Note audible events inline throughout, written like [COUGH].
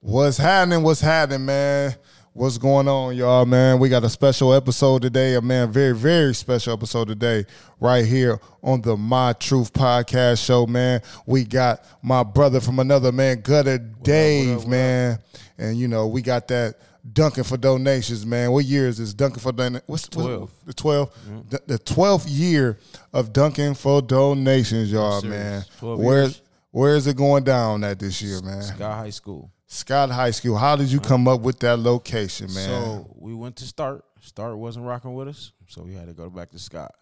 What's happening? What's happening, man? What's going on, y'all, man? We got a special episode today, a man, very, very special episode today, right here on the My Truth Podcast Show, man. We got my brother from another man, Gutta Dave, what man. And you know, we got that Dunkin' for donations, man. What year is this? Dunkin' for donations? What's 12. The 12? Mm-hmm. The, the 12th year of Dunkin' for donations, y'all, man. 12 Where, where is it going down at this year, man? Scott High School. Scott High School. How did you come up with that location, man? So we went to Start. Start wasn't rocking with us, so we had to go back to Scott.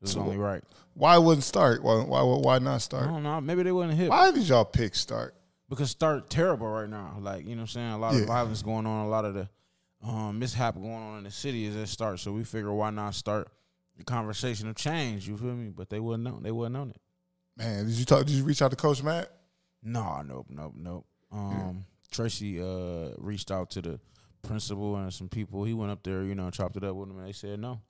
It was So- only right. why wouldn't start? Why why why not Start? I don't know. Maybe they wasn't hip Why did y'all pick start? because Start terrible right now. Like you know, what I'm saying a lot Yeah. of violence going on, a lot of the um, mishap going on in the city is at Start. So we figure why not start the conversation of change? You feel me? But they wouldn't know. They wouldn't on it. Man, did you talk? Did you reach out to Coach Matt? No, nope, nope, nope. Um, Tracy uh, reached out to the principal and some people. He went up there, you know, chopped it up with them, and they said no.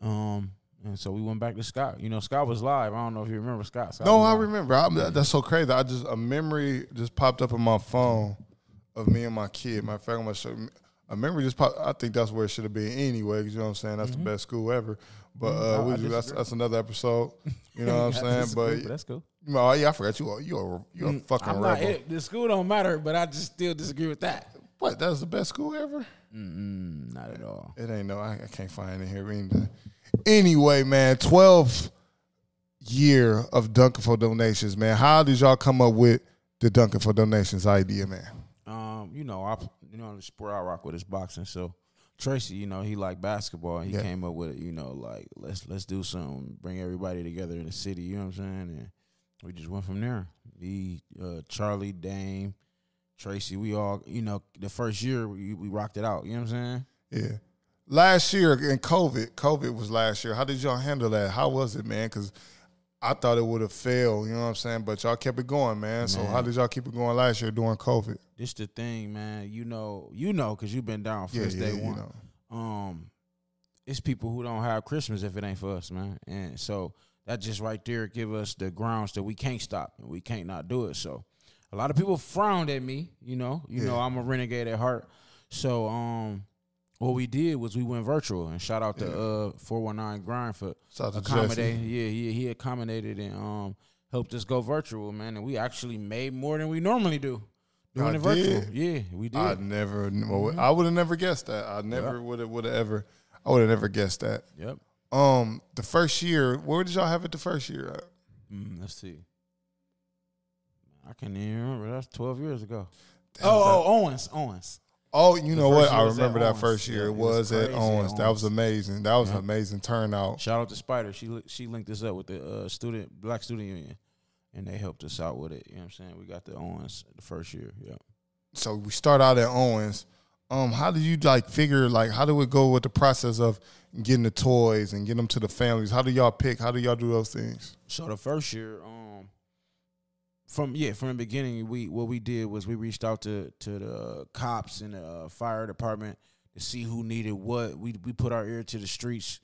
Um, and so we went back to Scott. You know, Scott was live. I don't know if you remember Scott. Scott No, I remember. I, that- that's so crazy. I just a memory just popped up on my phone of me and my kid. My fact, I'm gonna show a memory just popped. I think that's where it should have been anyway. 'cause you know what I'm saying? That's the best school ever. But uh, Mm-hmm. We that's that's another episode. You know what I'm [LAUGHS] saying? disagree, But that's cool. Oh yeah, I forgot you. Are, you are you a fucking Mm, I'm not rebel. it. The school don't matter, but I just still disagree with that. What? That's the best school ever. Mm-mm, not at all. It ain't no. I, I can't find it here. Either. Anyway, man, twelve year of Dunkin' for donations, man. How did y'all come up with the Dunkin' for donations idea, man? Um, you know, I you know the sport I rock with is boxing. So Tracy, you know, he liked basketball. He Yeah. came up with it. You know, like let's let's do something, bring everybody together in the city. You know what I'm saying? And we just went from there. Me, uh, Charlie, Dame, Tracy, we all, you know, the first year we, we rocked it out. You know what I'm saying? Yeah. Last year in COVID, COVID was last year. How did y'all handle that? How was it, man? Because I thought it would have failed. You know what I'm saying? But y'all kept it going, man. So how did y'all keep it going last year during COVID? This the thing, man. You know, you know, cause you've been down Yeah, since yeah, day you one. know. um it's people who don't have Christmas if it ain't for us, man. And so that just right there give us the grounds that we can't stop and we can't not do it. So a lot of people frowned at me, you know. You know, I'm a renegade at heart. So um what we did was we went virtual and shout out to uh 419 Grind for Shout out to accommodating. Yeah, he he accommodated and um helped us go virtual, man. And we actually made more than we normally do. Doing Y'all it virtual. did? Yeah, we did. I never, well, I would have never guessed that. I never would have, would have ever, I would have never guessed that. yep. Um, the first year, where did y'all have it the first year? at? Mm, let's see. I can't even remember. That's twelve years ago. Damn, oh, oh, Owens, Owens. Oh, you know what? I remember that Owens. first year. Yeah, it it was was, at at Owens. That was amazing. That was an amazing turnout. Shout out to Spider. She li- she linked us up with the uh, student Black Student Union, and they helped us out with it. You know what I'm saying? We got the Owens the first year. Yeah. So we start out at Owens. Um, how did you like figure like how do it go with the process of getting the toys and getting them to the families? How do y'all pick? How do y'all do those things? So the first year, um, from yeah, from the beginning, we what we did was we reached out to to the cops and the uh, fire department to see who needed what. We we put our ear to the streets.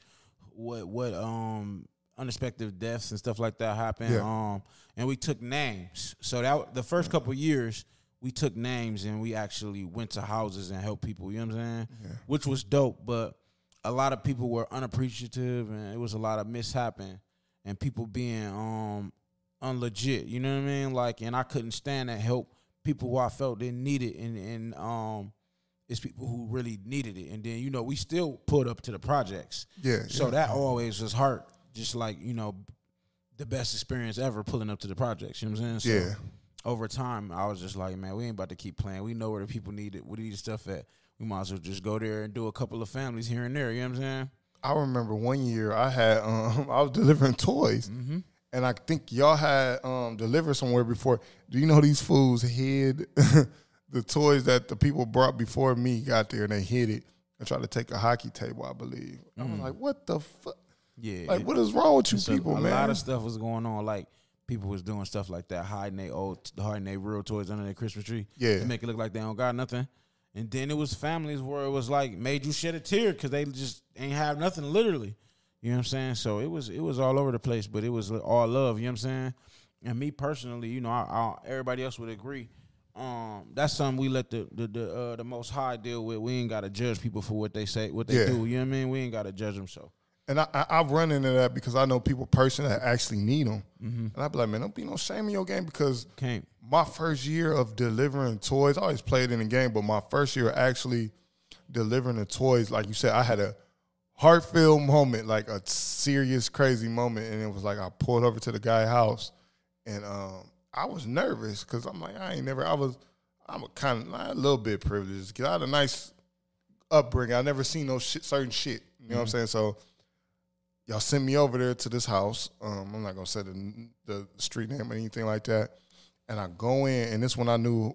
What what um unexpected deaths and stuff like that happened. Yeah. Um, and we took names. So that the first couple years. We took names and we actually went to houses and helped people. You know what I'm saying? Yeah. Which was dope, but a lot of people were unappreciative and it was a lot of mishappen and people being um unlegit. You know what I mean? Like, and I couldn't stand that help people who I felt didn't need it, and and um, it's people who really needed it. And then you know we still put up to the projects, Yeah. so yeah. that always was hurt. Just like you know, the best experience ever pulling up to the projects. You know what I'm saying? So yeah. Over time, I was just like, man, we ain't about to keep playing. We know where the people need it. We need stuff at. We might as well just go there and do a couple of families here and there. You know what I'm saying? I remember one year I had um [LAUGHS] I was delivering toys. Mm-hmm. And I think y'all had um delivered somewhere before. Do you know these fools hid [LAUGHS] the toys that the people brought before me got there and they hid it and tried to take a hockey table, I believe. I was like, what the fuck? Yeah. Like, what is wrong with you people, a man? lot of stuff was going on. Like people was doing stuff like that, hiding their old, hiding their real toys under their Christmas tree. Yeah. to make it look like they don't got nothing. And then it was families where it was like made you shed a tear because they just ain't have nothing, literally. You know what I'm saying? So it was it was all over the place, but it was all love. You know what I'm saying? And me personally, you know, I, I, everybody else would agree. um, that's something we let the the the, uh, the Most High deal with. We ain't gotta judge people for what they say, what they Yeah. do. You know what I mean? We ain't gotta judge them. So And I, I, I've run into that because I know people personally that actually need them. Mm-hmm. And I be like, man, don't be no shame in your game because my first year of delivering toys, I always played in the game, but my first year actually delivering the toys, like you said, I had a heartfelt moment, like a serious, crazy moment. And it was like I pulled over to the guy's house and um, I was nervous because I'm like, I ain't never, I was, I'm a kind of a little bit privileged because I had a nice upbringing. I never seen no shit, certain shit. You know what I'm saying? So y'all sent me over there to this house. Um, I'm not gonna say the, the street name or anything like that. And I go in, and this one I knew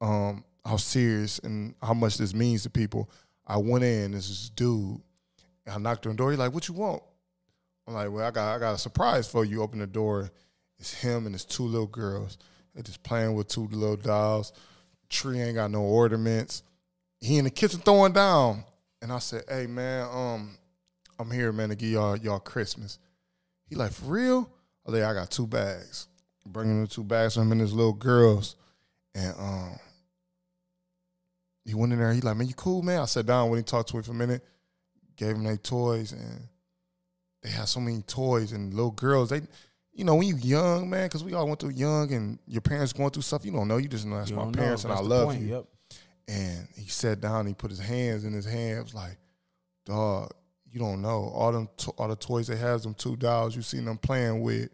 um, how serious and how much this means to people. I went in, this is dude. And I knocked on the door. He's like, "What you want?" I'm like, "Well, I got I got a surprise for you." Open the door. It's him and his two little girls. They're just playing with two little dolls. Tree ain't got no ornaments. He in the kitchen throwing down. And I said, "Hey man, um, I'm here, man, to give y'all y'all Christmas." He like, "For real?" I like, "I got two bags." Bringing the two bags for him and his little girls, and um, he went in there. He like, "Man, you cool, man?" I sat down when he talked to me for a minute, gave him their toys, and they had so many toys and little girls. They, you know, when you young, man, because we all went through young, and your parents going through stuff. You don't know. You just know that's You my don't know. parents, and I That's the love point. you. Yep. And he sat down. He put his hands in his hands, like, dog, you don't know all them, to- all the toys they has, them two dolls you seen them playing with.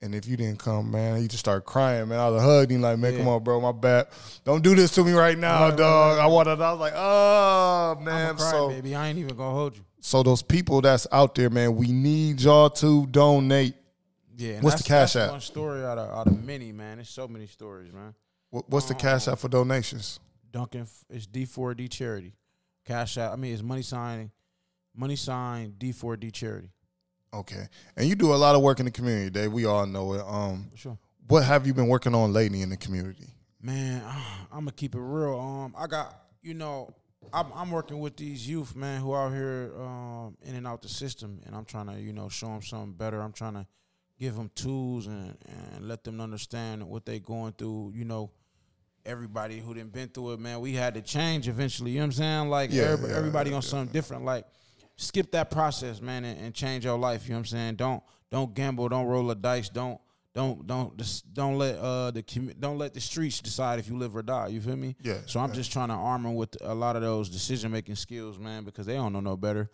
And if you didn't come, man, you just start crying, man. I was hugging him, like, man, come Yeah. on, bro, my bad. Don't do this to me right now, Right, right, dog. right. I wanted. I was like, oh man. cry, so, baby. I ain't even gonna hold you. so those people that's out there, man, we need y'all to donate. Yeah. What's the cash app? One story out of out of many, man. There's so many stories, man. What- What's the cash um, Oh. out for donations? Duncan, it's D4D charity. Cash out. I mean, it's money sign, money sign D4D charity. Okay, and you do a lot of work in the community, Dave. We all know it. Um, sure. what have you been working on lately in the community? Man, [SIGHS] I'm gonna keep it real. Um, I got you know, I'm I'm working with these youth, man, who out here um in and out the system, and I'm trying to you know show them something better. I'm trying to give them tools and and let them understand what they going through. You know, everybody who done been through it, man, we had to change eventually. You know what I'm saying? Like Yeah, everybody, yeah, everybody yeah, on something different. Like skip that process, man, and, and change your life. You know what I'm saying? Don't don't gamble. Don't roll a dice. Don't don't don't just don't let uh the don't let the streets decide if you live or die. You feel me? Yeah, So I'm yeah. just trying to arm them with a lot of those decision making skills, man, because they don't know no better.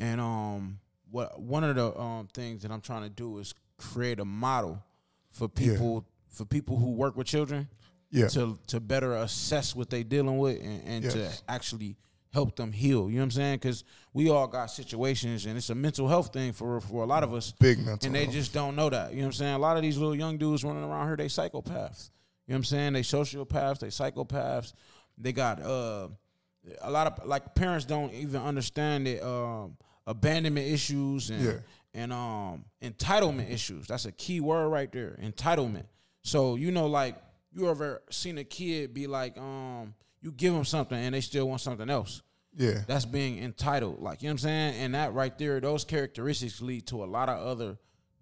And um, what one of the um things that I'm trying to do is create a model for Yeah. people for people who work with children Yeah, to to better assess what they're dealing with and, and Yes. to actually help them heal. You know what I'm saying? Because we all got situations, and it's a mental health thing for for a lot of us, big mental. and they health. just don't know that. You know what I'm saying? A lot of these little young dudes running around here, they psychopaths. You know what I'm saying? They sociopaths, they psychopaths. They got uh a lot of like parents don't even understand that um abandonment issues and Yeah. and um entitlement issues. That's a key word right there. Entitlement. So you know, like you ever seen a kid be like, um, you give them something and they still want something else. Yeah, That's being entitled. Like, you know what I'm saying? And that right there, those characteristics lead to a lot of other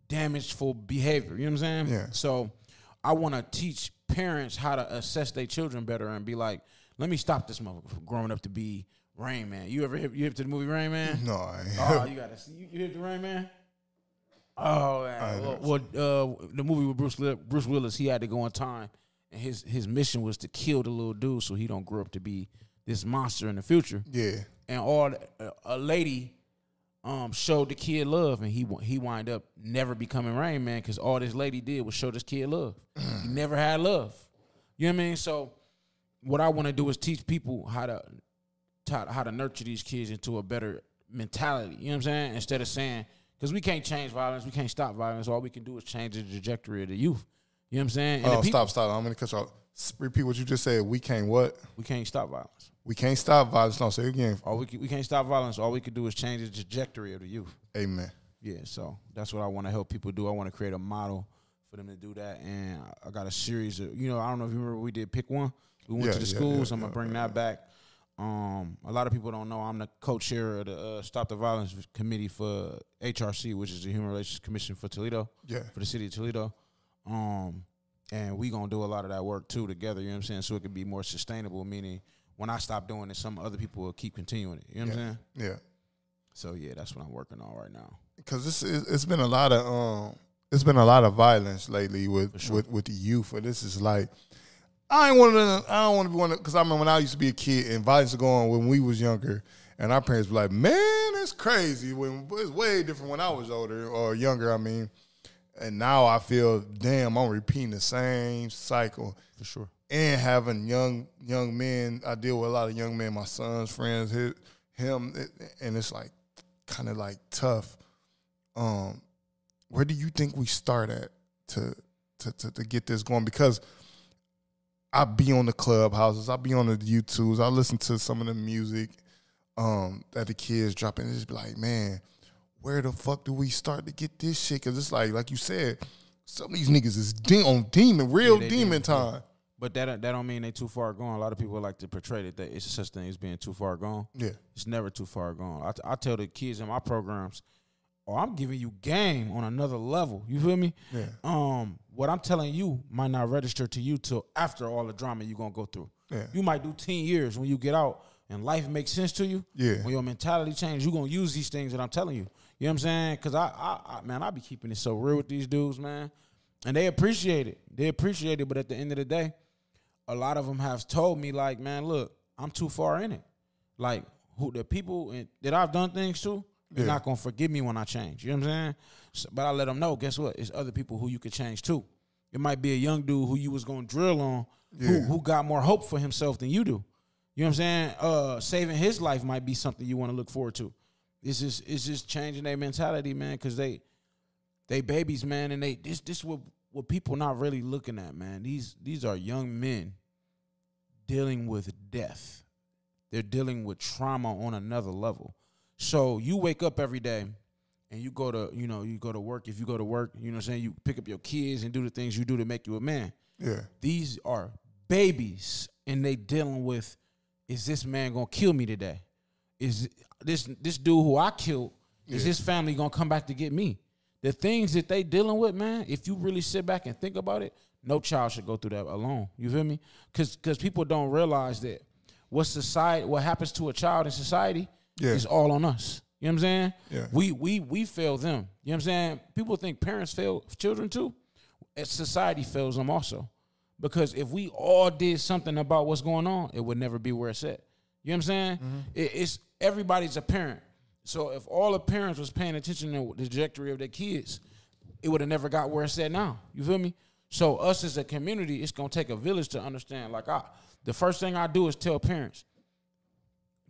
damageful behavior. You know what I'm saying? Yeah. So I want to teach parents how to assess their children better and be like, let me stop this motherfucker from growing up to be Rain Man. You ever hip, you hip to the movie Rain Man? no, I ain't. Oh, you gotta see. You, you hit the Rain Man. Oh, man. Well, well, uh, the movie with Bruce Bruce Willis, he had to go in time, and his his mission was to kill the little dude so he don't grow up to be this monster in the future. yeah, And all a lady um showed the kid love, and he he wind up never becoming Rain Man because all this lady did was show this kid love. [CLEARS THROAT] he never had love. You know what I mean? So what I want to do is teach people how to how, how to nurture these kids into a better mentality. You know what I'm saying? Instead of saying, because we can't change violence, we can't stop violence. All we can do is change the trajectory of the youth. You know what I'm saying? And Oh, people- stop, stop. I'm gonna cut you off. Repeat what you just said. We can't what? We can't stop violence. We can't stop violence. No, say it again. All we can, we can't stop violence. All we can do is change the trajectory of the youth. Amen. Yeah, so that's what I want to help people do. I want to create a model for them to do that, and I got a series of you know I don't know if you remember we did pick one. We went Yeah, to the yeah, schools. yeah, I'm gonna bring that back. Um, a lot of people don't know I'm the co-chair of the uh, Stop the Violence Committee for HRC, which is the Human Relations Commission for Toledo, Yeah. for the city of Toledo. Um, and we gonna do a lot of that work too together. You know what I'm saying? So it can be more sustainable. Meaning, when I stop doing it, some other people will keep continuing it. You know what I'm saying? Yeah. So yeah, that's what I'm working on right now. because it's it's it's been a lot of um it's been a lot of violence lately with sure. with with the youth. And this is like I ain't want to I don't want to be one because I remember when I used to be a kid and violence was going when we was younger. And our parents were like, "Man, it's crazy." When it's way different when I was older or younger. I mean, and now I feel, damn, I'm repeating the same cycle For sure. and having young young men. I deal with a lot of young men, my son's friends, his, him, and it's like kind of like tough. Um, where do you think we start at to to to, to get this going? Because I be on the clubhouses, I be on the YouTubes, I listen to some of the music um, that the kids dropping. It's just be like, man, where the fuck do we start to get this shit? Because it's like, like you said, some of these niggas is de- on demon, real Yeah, demon time. But that that don't mean they too far gone. A lot of people like to portray that, that it's such a thing as being too far gone. Yeah. It's never too far gone. I, I tell the kids in my programs, oh, I'm giving you game on another level. You feel me? Yeah. Um, what I'm telling you might not register to you till after all the drama you're gonna go through. Yeah. You might do 10 years when you get out and life makes sense to you. Yeah. When your mentality changes, you're gonna use these things that I'm telling you. You know what I'm saying? Cause I, I, I man, I be keeping it so real with these dudes, man. And they appreciate it. They appreciate it, but at the end of the day, a lot of them have told me like, man, look, I'm too far in it. Like who the people in, that I've done things to, they're Yeah. not gonna forgive me when I change. You know what I'm saying? So, but I let them know. Guess what? It's other people who you could change too. It might be a young dude who you was gonna drill on, who Yeah. who got more hope for himself than you do. You know what I'm saying? Uh, saving his life might be something you want to look forward to. It's just it's just changing their mentality, man, because they they babies, man, and they this this what what people not really looking at, man. These these are young men dealing with death. They're dealing with trauma on another level. So you wake up every day and you go to, you know, you go to work. If you go to work, you know what I'm saying, you pick up your kids and do the things you do to make you a man. Yeah. These are babies and they dealing with is this man gonna kill me today? Is this this dude who I killed, is his family gonna come back to get me? The things that they dealing with, man, if you really sit back and think about it, no child should go through that alone. You feel me? Cause cause people don't realize that what society what happens to a child in society Yeah. is all on us. You know what I'm saying? Yeah. We we we fail them. You know what I'm saying? People think parents fail children too. And society fails them also. Because if we all did something about what's going on, it would never be where it's at. You know what I'm saying? It, it's everybody's a parent. So if all the parents was paying attention to the trajectory of their kids, it would have never got where it's at now. You feel me? So us as a community, it's gonna take a village to understand. Like I, the first thing I do is tell parents,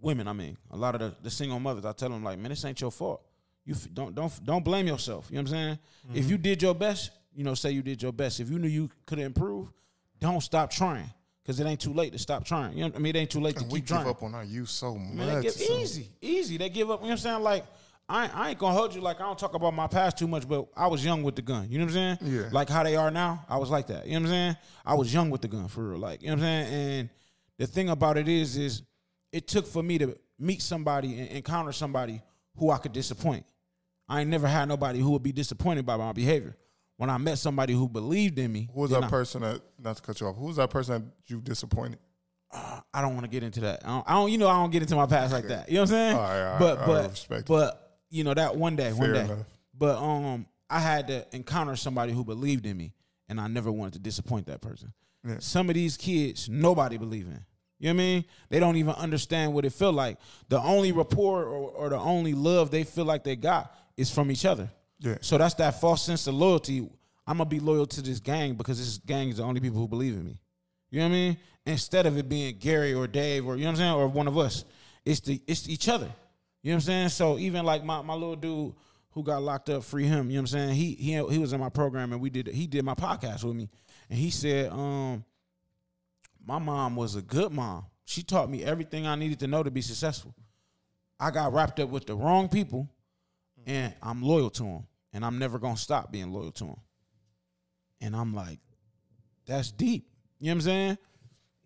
women, I mean, a lot of the, the single mothers, I tell them like, man, this ain't your fault. You f- don't don't don't blame yourself. You know what I'm saying? If mm-hmm. you did your best, you know, say you did your best. If you knew you could improve, don't stop trying because it ain't too late to stop trying. You know, what I mean, it ain't too late to And we keep give trying. up on our youth so much. Man, they give so- easy, easy. They give up. You know what I'm saying? Like, I, ain't- I ain't gonna hold you. Like, I don't talk about my past too much, but I was young with the gun. You know what I'm saying? Yeah. Like how they are now, I was like that. You know what I'm saying? I was young with the gun for real. Like, you know what I'm saying? And the thing about it is, is it took for me to meet somebody and encounter somebody who I could disappoint. I ain't never had nobody who would be disappointed by my behavior. When I met somebody who believed in me, Who was that I- person that not to cut you off? Who was that person that you disappointed? I don't want to get into that. I don't, I don't, you know, I don't get into my past like that. You know what I'm saying? All right, all but but but you know that one day, one day. enough. But um, I had to encounter somebody who believed in me, and I never wanted to disappoint that person. Yeah. Some of these kids, nobody believe in. You know what I mean? They don't even understand what it feel like. The only rapport or, or the only love they feel like they got is from each other. Yeah. So that's that false sense of loyalty. I'm gonna be loyal to this gang because this gang is the only people who believe in me. You know what I mean? Instead of it being Gary or Dave or you know what I'm saying, or one of us, it's the it's each other. You know what I'm saying? So even like my, my little dude who got locked up, free him. You know what I'm saying? He he he was in my program and we did he did my podcast with me, and he said, um, my mom was a good mom. She taught me everything I needed to know to be successful. I got wrapped up with the wrong people, and I'm loyal to him. and I'm never gonna stop being loyal to him. And I'm like, that's deep. You know what I'm saying?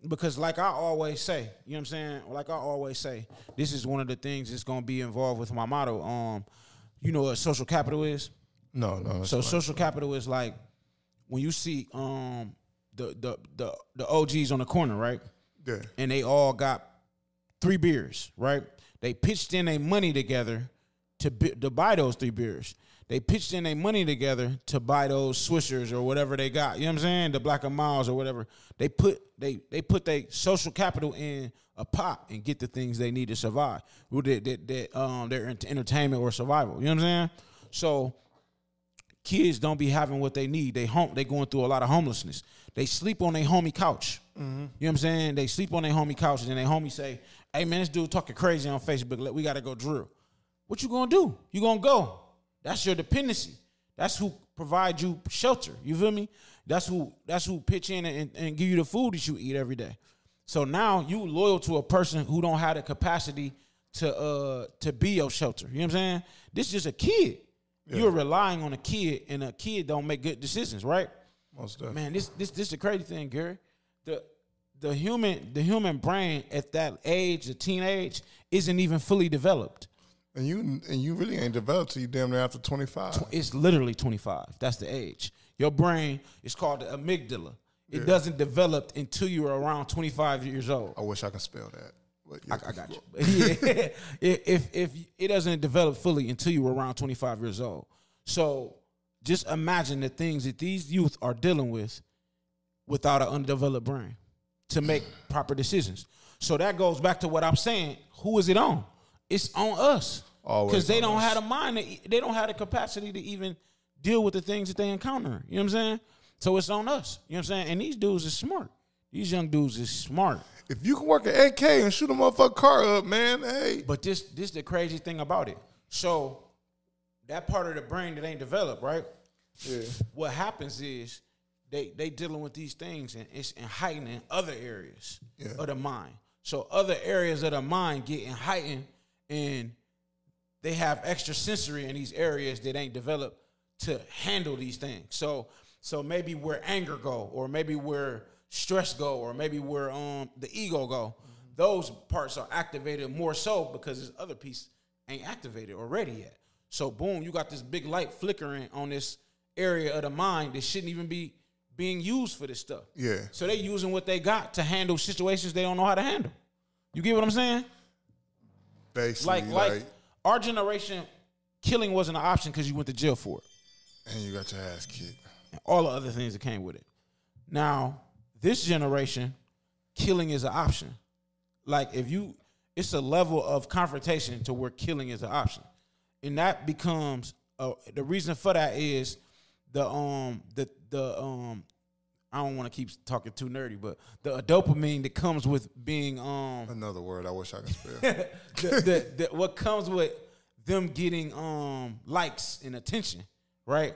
Because like I always say, you know what I'm saying? Like I always say, this is one of the things that's gonna be involved with my motto. Um, you know what social capital is? No, no. So social capital is like when you see um the the the, the OGs on the corner, right? Yeah. And they all got three beers, right? They pitched in their money together to to buy those three beers. They pitched in their money together to buy those Swishers or whatever they got. You know what I'm saying? The Black and Milds or whatever. They put they they put their social capital in a pot and get the things they need to survive. That, that, that um their entertainment or survival. You know what I'm saying? So kids don't be having what they need. They home they going through a lot of homelessness. They sleep on their homie couch. You know what I'm saying? They sleep on their homie couch and their homie say, "Hey man, this dude talking crazy on Facebook. Let- We got to go drill." What you gonna do? You gonna go? That's your dependency. That's who provide you shelter. You feel me? That's who. That's who pitch in and, and give you the food that you eat every day. So now you loyal to a person who don't have the capacity to uh to be your shelter. You know what I'm saying? This is just a kid. You're relying on a kid, and a kid don't make good decisions, right? Most definitely. Man, this this this is the crazy thing, Gary. The the human the human brain at that age, the teenage, isn't even fully developed. And you and you really ain't developed till you damn near after twenty five. It's literally 25. That's the age. Your brain is called the amygdala. It doesn't develop until you're around 25 years old. I wish I could spell that. But I, I got you. [LAUGHS] yeah. [LAUGHS] if if it doesn't develop fully until you're around 25 years old. So just imagine the things that these youth are dealing with without an undeveloped brain to make proper decisions. So that goes back to what I'm saying. Who is it on? It's on us. Because they don't us. have the mind, to, they don't have the capacity to even deal with the things that they encounter. You know what I'm saying? So it's on us. You know what I'm saying? And these dudes is smart. These young dudes is smart. If you can work an AK and shoot a motherfucking car up, man, hey. But this this the crazy thing about it. So that part of the brain that ain't developed, right? Yeah. What happens is they they dealing with these things and it's and heightening other areas Yeah. of the mind. So other areas of the mind getting heightened and they have extra sensory in these areas that ain't developed to handle these things. So so maybe where anger go, or maybe where stress go, or maybe where um the ego go, those parts are activated more so because this other piece ain't activated already yet. So boom, you got this big light flickering on this area of the mind that shouldn't even be being used for this stuff. Yeah. So they using what they got to handle situations they don't know how to handle. You get what I'm saying? Basically, Like like, like our generation, killing wasn't an option because you went to jail for it. and you got your ass kicked. and all the other things that came with it. Now, this generation, killing is an option. Like if you, it's a level of confrontation to where killing is an option, and that becomes uh, the reason for that is the um the the um I don't want to keep talking too nerdy, but the dopamine that comes with being um Another word I wish I could spell. [LAUGHS] the, the, the, what comes with them getting um likes and attention, right?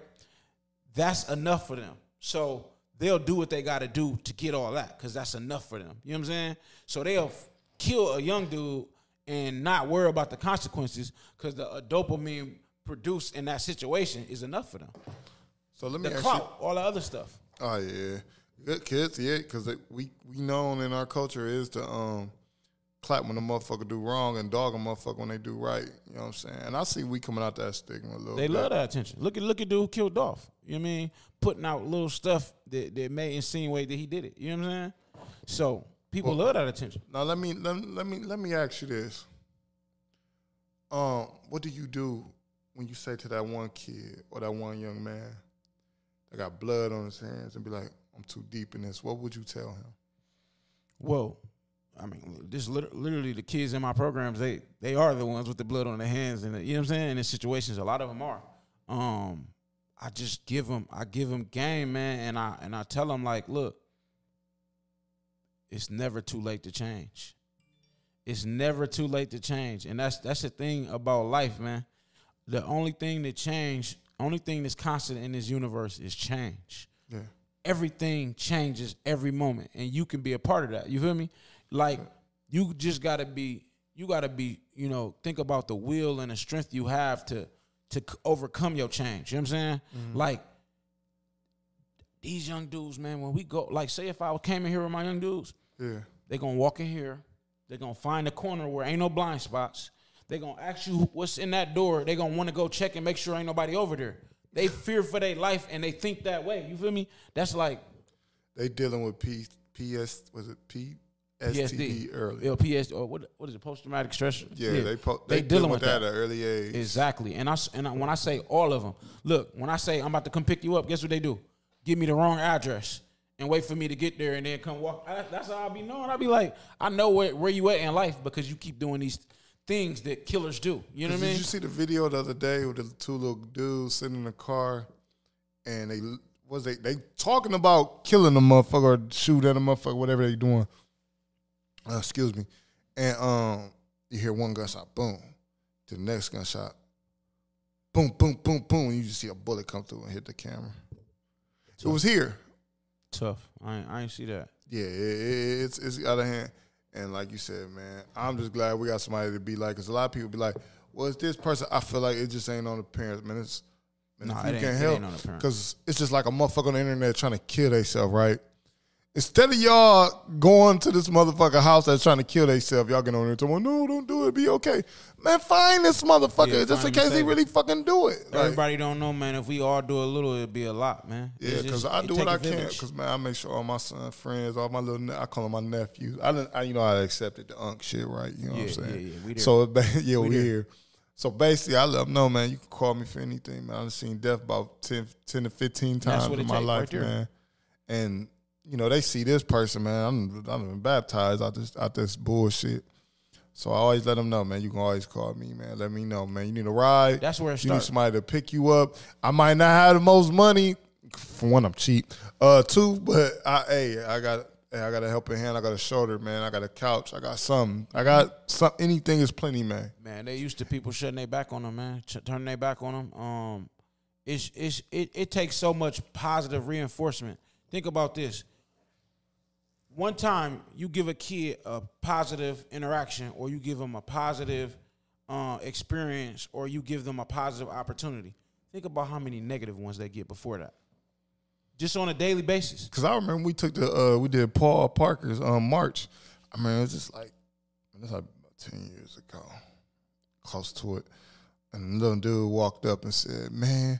That's enough for them. So they'll do what they got to do to get all that because that's enough for them. You know what I'm saying? So they'll kill a young dude and not worry about the consequences because the uh, dopamine produced in that situation is enough for them. So let me The ask clout, all the other stuff. Oh yeah, good kids, yeah, because we we known in our culture is to um clap when a motherfucker do wrong and dog a motherfucker when they do right. You know what I'm saying? And I see we coming out that stigma a little. They bit. love that attention. Look at look at dude who killed Dolph. You know what I mean? Putting out little stuff that, that may insinuate that he did it. You know what I'm saying? So people love that attention. Now let me let, me- let me let me ask you this. Um, what do you do when you say to that one kid or that one young man that got blood on his hands and be like, "I'm too deep in this"? What would you tell him? Well, I mean, this literally the kids in my programs. They they are the ones with the blood on their hands, and you know what I'm saying. In situations, a lot of them are. Um, I just give them, I give them game, man, and I and I tell them like, look, it's never too late to change. It's never too late to change, and that's that's the thing about life, man. The only thing that change, only thing that's constant in this universe is change. Yeah, everything changes every moment and you can be a part of that. You feel me? Like you just gotta be you gotta be you know think about the will and the strength you have to to overcome your change. You know what i'm saying? Mm-hmm. Like these young dudes man when we go like say if i came in here with my young dudes yeah, they're gonna walk in here. They're gonna find a corner where ain't no blind spots. They're gonna ask you what's in that door. They're gonna want to go check and make sure ain't nobody over there. They fear for their life and they think that way. You feel me? That's like they dealing with P, PS was it P PSD early. LPS or oh, what what is it post traumatic stress? Yeah, they po- They they, dealing dealing with that, that. at an early age. Exactly. And I and I, when I say all of them, look, when I say I'm about to come pick you up, guess what they do? Give me the wrong address and wait for me to get there and then come walk. I, that's how I be knowing. I be like, I know where, where you at in life because you keep doing these things that killers do. You know what I mean? Did you see the video the other day with the two little dudes sitting in the car, and they was they they talking about killing a motherfucker or shooting at a motherfucker, whatever they doing. Uh, excuse me, and um, you hear one gunshot, boom, to the next gunshot, boom, boom, boom, boom, and you just see a bullet come through and hit the camera. It was here. Tough. I ain't, I ain't see that. Yeah, it, it, it's it's out of hand. And like you said, man, I'm just glad we got somebody to be like. Because a lot of people be like, "Well, it's this person." I feel like it just ain't on the parents, man. It's man, Nah, if it you ain't- can't it help, the because it's just like a motherfucker on the internet trying to kill themselves, right? Instead of y'all going to this motherfucker house that's trying to kill themselves, y'all get on there and tell no, don't do it, be okay. Man, find this motherfucker Yeah, just in case he really fucking do it. Like, Everybody don't know, man. If we all do a little, it'd be a lot, man. Yeah, because I do what I can. Because man, I make sure all my son friends, all my little, ne- I call them my nephews. I, didn't, I you know, I accepted the unk shit, right? You know Yeah, what I'm saying? yeah, yeah, we there. So [LAUGHS] yeah, we, there. here. So basically, I let them know, man. You can call me for anything, man. I've seen death about 10, 10 to fifteen times in my take right life, man. And you know, they see this person, man. I'm I'm baptized out this out this bullshit. So I always let them know, man. You can always call me, man. Let me know, man. You need a ride. That's where it You need starts. somebody to pick you up. I might not have the most money. For one, I'm cheap. Uh, two, but I, hey, I got, hey, I got a helping hand. I got a shoulder, man. I got a couch. I got something. I got some. Anything is plenty, man. Man, they used to people shutting their back on them, man, Ch- turning their back on them. Um, it's it's it, it takes so much positive reinforcement. Think about this. One time you give a kid a positive interaction, or you give them a positive uh, experience, or you give them a positive opportunity. Think about how many negative ones they get before that, just on a daily basis. Cause I remember we took the, uh, we did Paul Parker's um march. I mean, it was just like, was like about ten years ago, close to it. And the little dude walked up and said, "Man,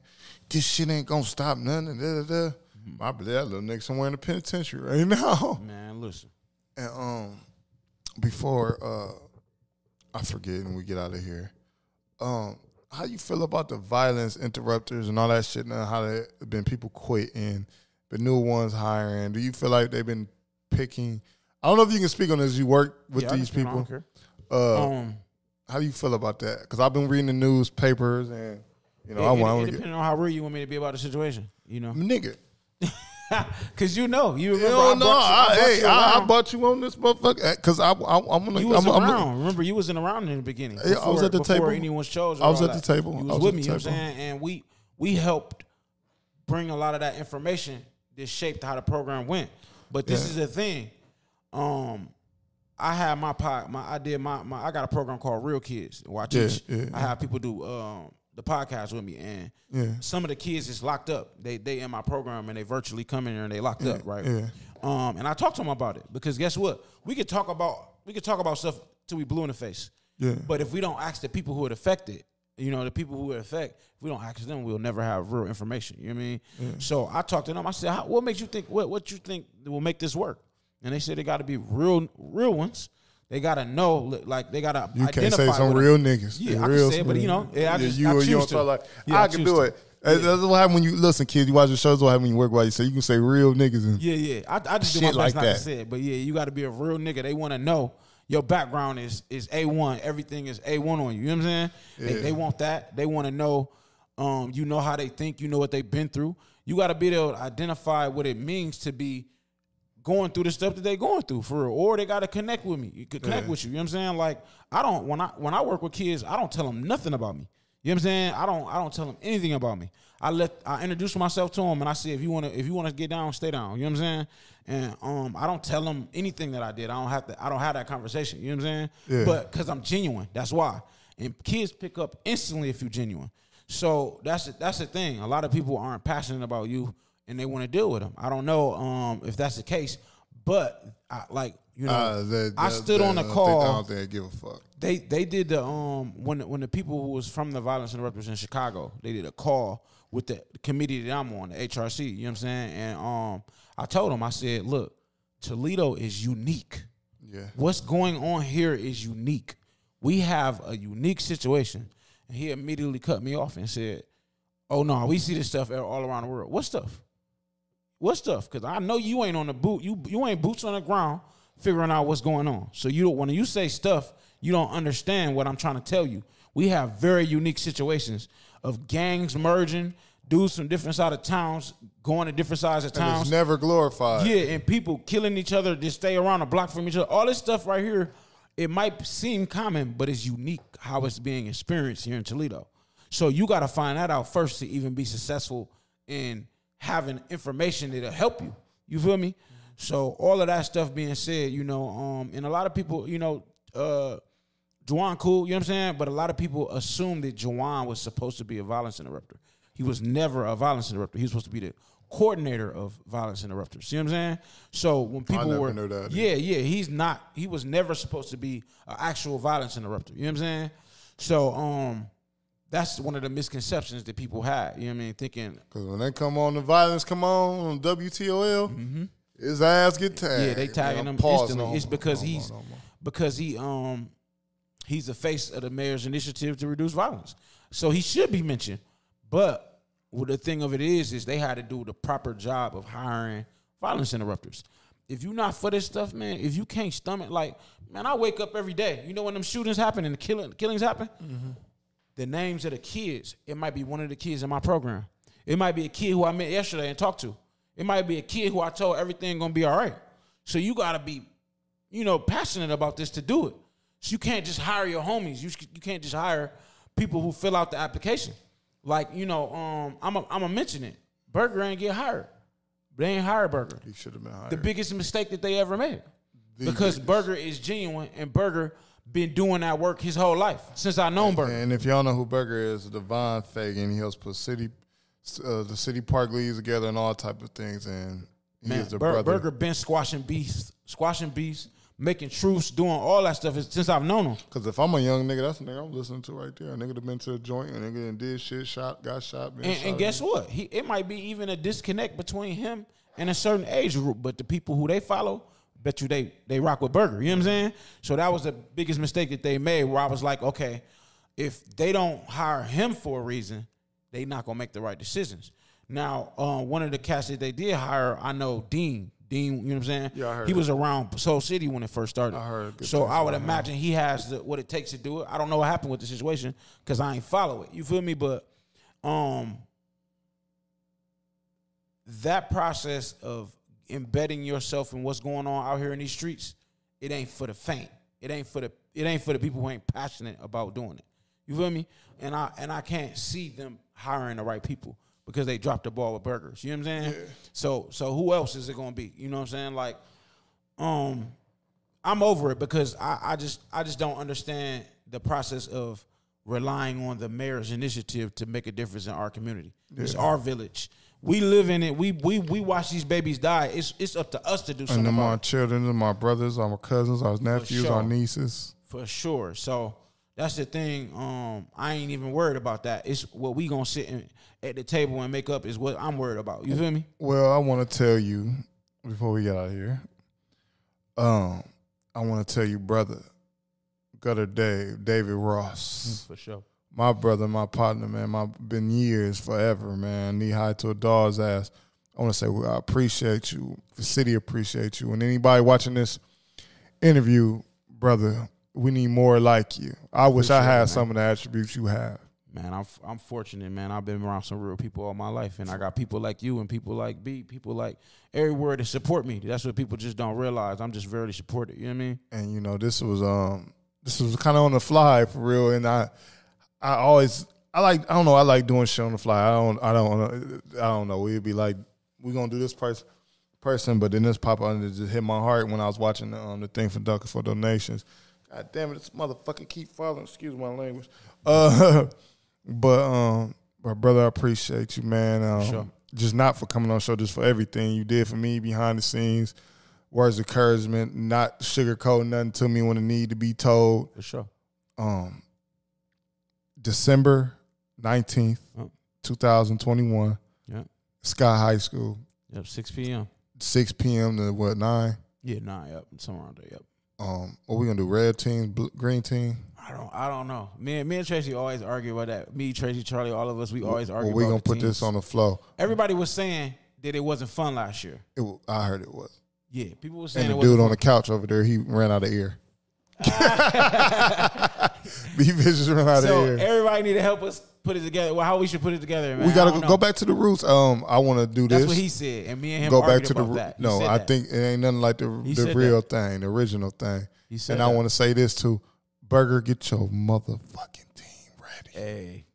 this shit ain't gonna stop nothing." Da, da, da. I believe that little nigga somewhere in the penitentiary right [LAUGHS] now. Man, listen. And um, before uh, I forget and we get out of here, um, how you feel about the violence interrupters and all that shit now? How there been people quitting, but new ones hiring? Do you feel like they've been picking? I don't know if you can speak on this. You work with Yeah, these people. Uh, Um, how do you feel about that? Because I've been reading the newspapers and you know it, I want it to get depending on how real you want me to be about the situation, you know. nigga. [LAUGHS] Cause you know, you remember Hell I no, you, I I, hey, you I, I brought you on this motherfucker because I, I, I'm gonna. You was I'm, I'm- around. Remember, you wasn't around in the beginning. Yeah, I was at the before table. anyone's chose. I was at the that. table. You I was was with me. the You know what I'm saying? And we we helped bring a lot of that information that shaped how the program went. But this Yeah. is the thing. Um, I had my pod, my I did my, my I got a program called Real Kids. Where I Yeah, teach. yeah, I have people do um the podcast with me, and Yeah. some of the kids is locked up. They they in my program and they virtually come in here and they locked up, right? yeah. Um, and I talked to them about it because guess what? We could talk about we could talk about stuff till we blue in the face. Yeah. But if we don't ask the people who it affected, you know, the people who it affect, if we don't ask them, we'll never have real information. You know what I mean? So I talked to them. I said, How, "What makes you think? What what you think will make this work?" And they said they got to be real real ones. They got to know, like they got to You can't say some real it. niggas. Yeah, They I can real say it, but, you know, yeah, I just- you, I you don't to. like Yeah, I I can do to. it. That's That's what happens when you listen, kids. You watch the shows. What happens when you work while you say you can say real niggas and Yeah, yeah. I, I just do my Shit best like not that. to say it, but yeah, you got to be a real nigga. They want to know your background is is a one. Everything is a one on you. You know what I'm saying? They, they want that. They want to know. Um, you know how they think. You know what they've been through. You got to be able to identify what it means to be going through the stuff that they going through for real, or they got to connect with me. You could connect Yeah. with you. You know what I'm saying? Like I don't when I when I work with kids, I don't tell them nothing about me. You know what I'm saying? I don't I don't tell them anything about me. I let I introduce myself to them and I say if you want to if you want to get down, stay down. You know what I'm saying? And um I don't tell them anything that I did. I don't have to I don't have that conversation. You know what I'm saying? Yeah. But because I'm genuine, that's why. And kids pick up instantly if you're genuine. So that's that's the thing. A lot of people aren't passionate about you and they want to deal with them. I don't know um if that's the case, but I, like you know, Uh, that- I stood that- on the call I don't think they give a fuck. they they did the um when when the people who was from the violence interrupters in Chicago they did a call with the committee that I'm on, the HRC. You know what I'm saying? And um, I told them, I said, look, Toledo is unique. Yeah. What's going on here is unique. We have a unique situation. And he immediately cut me off and said, Oh no, we see this stuff all around the world. What stuff? What stuff? Because I know you ain't on the boot. You you ain't boots on the ground figuring out what's going on. So you don't when you say stuff, you don't understand what I'm trying to tell you. We have very unique situations of gangs merging, dudes from different side of towns going to different sides of And towns. it's never glorified. Yeah, and people killing each other to stay around a block from each other. All this stuff right here, it might seem common, but it's unique how it's being experienced here in Toledo. So you got to find that out first to even be successful in having information that'll help you. You feel me? So all of that stuff being said, you know, um, and a lot of people, you know, uh, Juwan cool, you know what I'm saying? But a lot of people assume that Juwan was supposed to be a violence interrupter. He was never a violence interrupter. He was supposed to be the coordinator of violence interrupters. See what I'm saying? So when people were, that. yeah, yeah, he's not. He was never supposed to be an actual violence interrupter. You know what I'm saying? So um, that's one of the misconceptions that people had. You know what I mean? Thinking, Because when they come on, the violence come on on WTOL, his ass get tagged. Mm-hmm. yeah, they tagging him instantly. no it's because no he's no because he um he's the face of the mayor's initiative to reduce violence. So he should be mentioned. But well, the thing of it is, is they had to do the proper job of hiring violence interrupters. If you're not for this stuff, man, if you can't stomach, like, man, I wake up every day. You know when them shootings happen and the killing, killings happen? The names of the kids, it might be one of the kids in my program. It might be a kid who I met yesterday and talked to. It might be a kid who I told everything gonna be all right. So you gotta be you know, passionate about this to do it. So you can't just hire your homies. You you can't just hire people who fill out the application. Like you know, um, I'm a, I'm gonna mention it. Burger ain't get hired. They ain't hire Burger. He should have been hired. The biggest mistake that they ever made. The because biggest. Burger is genuine and Burger been doing that work his whole life since I known Burger. And if y'all know who Burger is, Devon Fagan, he helps put city, uh, the city park leagues together and all type of things. And he Man, is the Bur- brother. Burger been squashing beasts, squashing beasts, making truths, doing all that stuff since I've known him. Because if I'm a young nigga, that's the nigga I'm listening to right there. A nigga that been to a joint, a nigga that did shit, shot, got shot, been And, shot. and guess what? He it might be even a disconnect between him and a certain age group, but the people who they follow, bet you they they rock with Burger. You know what I'm saying? So that was the biggest mistake that they made. Where I was like, okay, if they don't hire him for a reason, they not gonna make the right decisions. Now, uh, one of the cats that they did hire, I know Dean. Dean, you know what I'm saying? Yeah, I heard he that. was around Soul City when it first started. I heard good So I would about him. imagine he has the, what it takes to do it. I don't know what happened with the situation because I ain't follow it. You feel me? But um, that process of embedding yourself in what's going on out here in these streets, it ain't for the faint. It ain't for the it ain't for the people who ain't passionate about doing it. You feel me? And I and I can't see them hiring the right people because they dropped the ball with burgers. You know what I'm saying? So so who else is it gonna be? You know what I'm saying? Like, um, I'm over it because I, I just I just don't understand the process of relying on the mayor's initiative to make a difference in our community. It's our village. We live in it. We we we watch these babies die. It's it's up to us to do and something then about my it children, and my brothers, our cousins, our nephews, sure. our nieces. for sure. So that's the thing. Um, I ain't even worried about that. It's what we gonna sit in, at the table and make up is what I'm worried about. You feel me? Well, I want to tell you before we get out of here. Um, I want to tell you, brother, Gutta Dave, David Ross, For sure. My brother, my partner, man. My been years, forever, man. Knee high to a dog's ass. I want to say well, I appreciate you. The city appreciate you, and anybody watching this interview, brother, we need more like you. I wish I Appreciate it, had man. some of the attributes you have. Man, I'm I'm fortunate, man. I've been around some real people all my life, and I got people like you and people like B, people like everywhere to support me. That's what people just don't realize. I'm just very supported. You know what I mean? and you know this was um this was kind of on the fly for real and i i always i like i don't know i like doing shit on the fly. I don't i don't i don't know. We'd be like we gonna do this person person but then this pop up and it just hit my heart when i was watching the, um, the thing for dunkin for donations. God damn it this motherfucker keep following excuse my language. [LAUGHS] Uh but um but brother i appreciate you man. Um, Sure. just not for coming on show just for everything you did for me behind the scenes. Words of encouragement, not sugarcoat nothing to me when it need to be told. For sure. Um, December nineteenth, Oh. 2021. Yeah. Sky High School, Yep. Six p.m. 6 p.m. to what nine? Yeah. 9, Yep. Somewhere around there. Yep. Um, what we gonna do? Red team, blue, green team. I don't. I don't know. Me and me and Tracy always argue about that. Me, Tracy, Charlie, all of us, we always argue. Well, we gonna put this on the flow. Everybody was saying that it wasn't fun last year. It, I heard it was. Yeah, people were saying And it the dude wasn't on the couch over there, he ran out of air. [LAUGHS] [LAUGHS] [LAUGHS] B bitches ran out So of air. everybody need to help us put it together. Well, how we should put it together, man. we gotta go, know. back to the roots. Um, I want to do That's this. what he said, and me and him go back to the that. No. I that. think it ain't nothing like the He the real thing, the original thing. he said And I want to say this too, Burger, get your motherfucking team ready. Hey,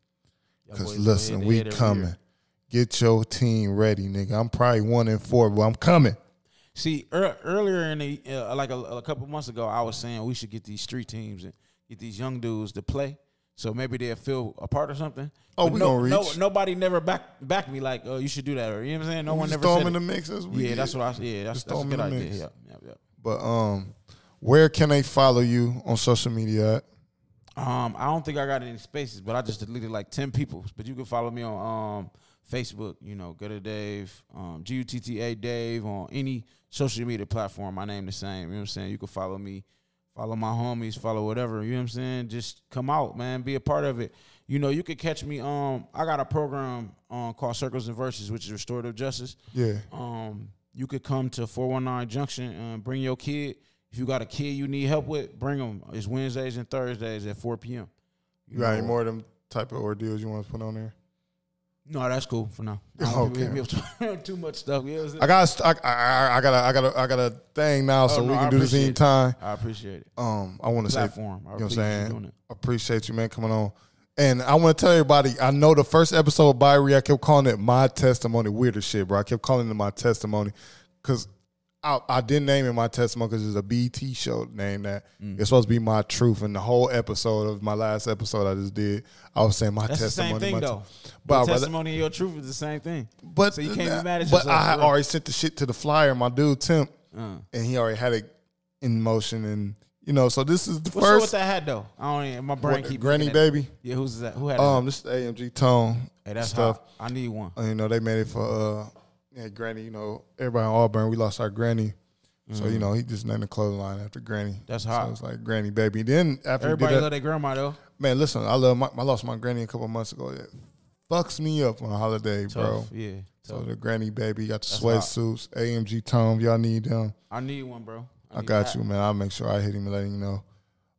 Cause listen, we coming. Get your team ready, nigga. I'm probably one in four, but I'm coming. See, ear earlier in the uh, like a, a couple months ago, I was saying we should get these street teams and get these young dudes to play, so maybe they'll feel a part or something. Oh, But we no, gonna no- nobody never back back me like, oh, you should do that, or you know what I'm saying. No We one never throw said them in the mix as we Yeah, get. that's what I. Yeah, that's, that's a good idea. mix. Yep, yep. But um, where can they follow you on social media at? Um, I don't think I got any spaces, but I just deleted like ten people. But you can follow me on um Facebook, you know, Gutta Dave, um, G U T T A Dave on any social media platform. My name the same. You know what I'm saying? You can follow me, follow my homies, follow whatever. You know what I'm saying? Just come out, man. Be a part of it. You know, you could catch me. Um, I got a program um called Circles and Ciphers, which is restorative justice. Yeah. Um, you could come to 419 Junction and bring your kid. If you got a kid you need help with, bring them. It's Wednesdays and Thursdays at 4 p.m. You got any more of them type of ordeals you want to put on there? No, that's cool for now. [LAUGHS] I Okay. we have too much stuff. I got I, I, I got a, I got a, I got a thing now, so Oh, no, we I can do this it. anytime. I appreciate it. Um, I want to say Platform. I you know what I'm you saying? Appreciate you, man, coming on. And I want to tell everybody, I know the first episode of Byrie, I kept calling it my testimony. Weird as shit, bro. I kept calling it my testimony because I, I didn't name it my testimony because it's a BT show named that. Mm. It's supposed to be my truth. And the whole episode of my last episode I just did, I was saying my That's the testimony. same thing, though. But Your rather- testimony and your truth is the same thing. but So you can't be mad at But yourself, I had already sent the shit to the flyer, my dude Tim, Uh. and he already had it in motion. And you know, so this is the What's first that hat though? I don't even. My brain what, keep Granny. Baby. Yeah, who's that? Who had that? Um, this is AMG Tone. hey, that's stuff. hot. I need one. Uh, you know, they made it for uh, yeah, Granny. You know, everybody in Auburn, we lost our Granny. So you know, he just named the clothing line after Granny. Mm-hmm. That's So hot. it's like Granny Baby. Then after Everybody did love that, their grandma though. man, listen, I love my, I lost my Granny a couple months ago. It fucks me up on a holiday, bro. Tough. Yeah. So tough. the Granny Baby got the sweatsuits, AMG Tone. Y'all need them. I need one, bro. I need got that. you, man. I'll make sure I hit him and let him know.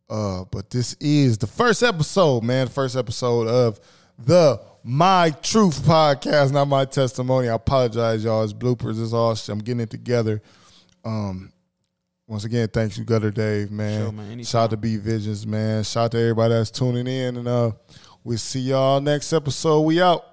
Uh, but this is the first episode, man. First episode of the My Truth podcast, not my testimony. I apologize, y'all. It's bloopers. It's all shit. I'm getting it together. Um, once again, thanks you, Gutta Dave, man. Sure, man. Shout out to B Visions, man. Shout out to everybody that's tuning in, and uh, we'll see y'all next episode. We out.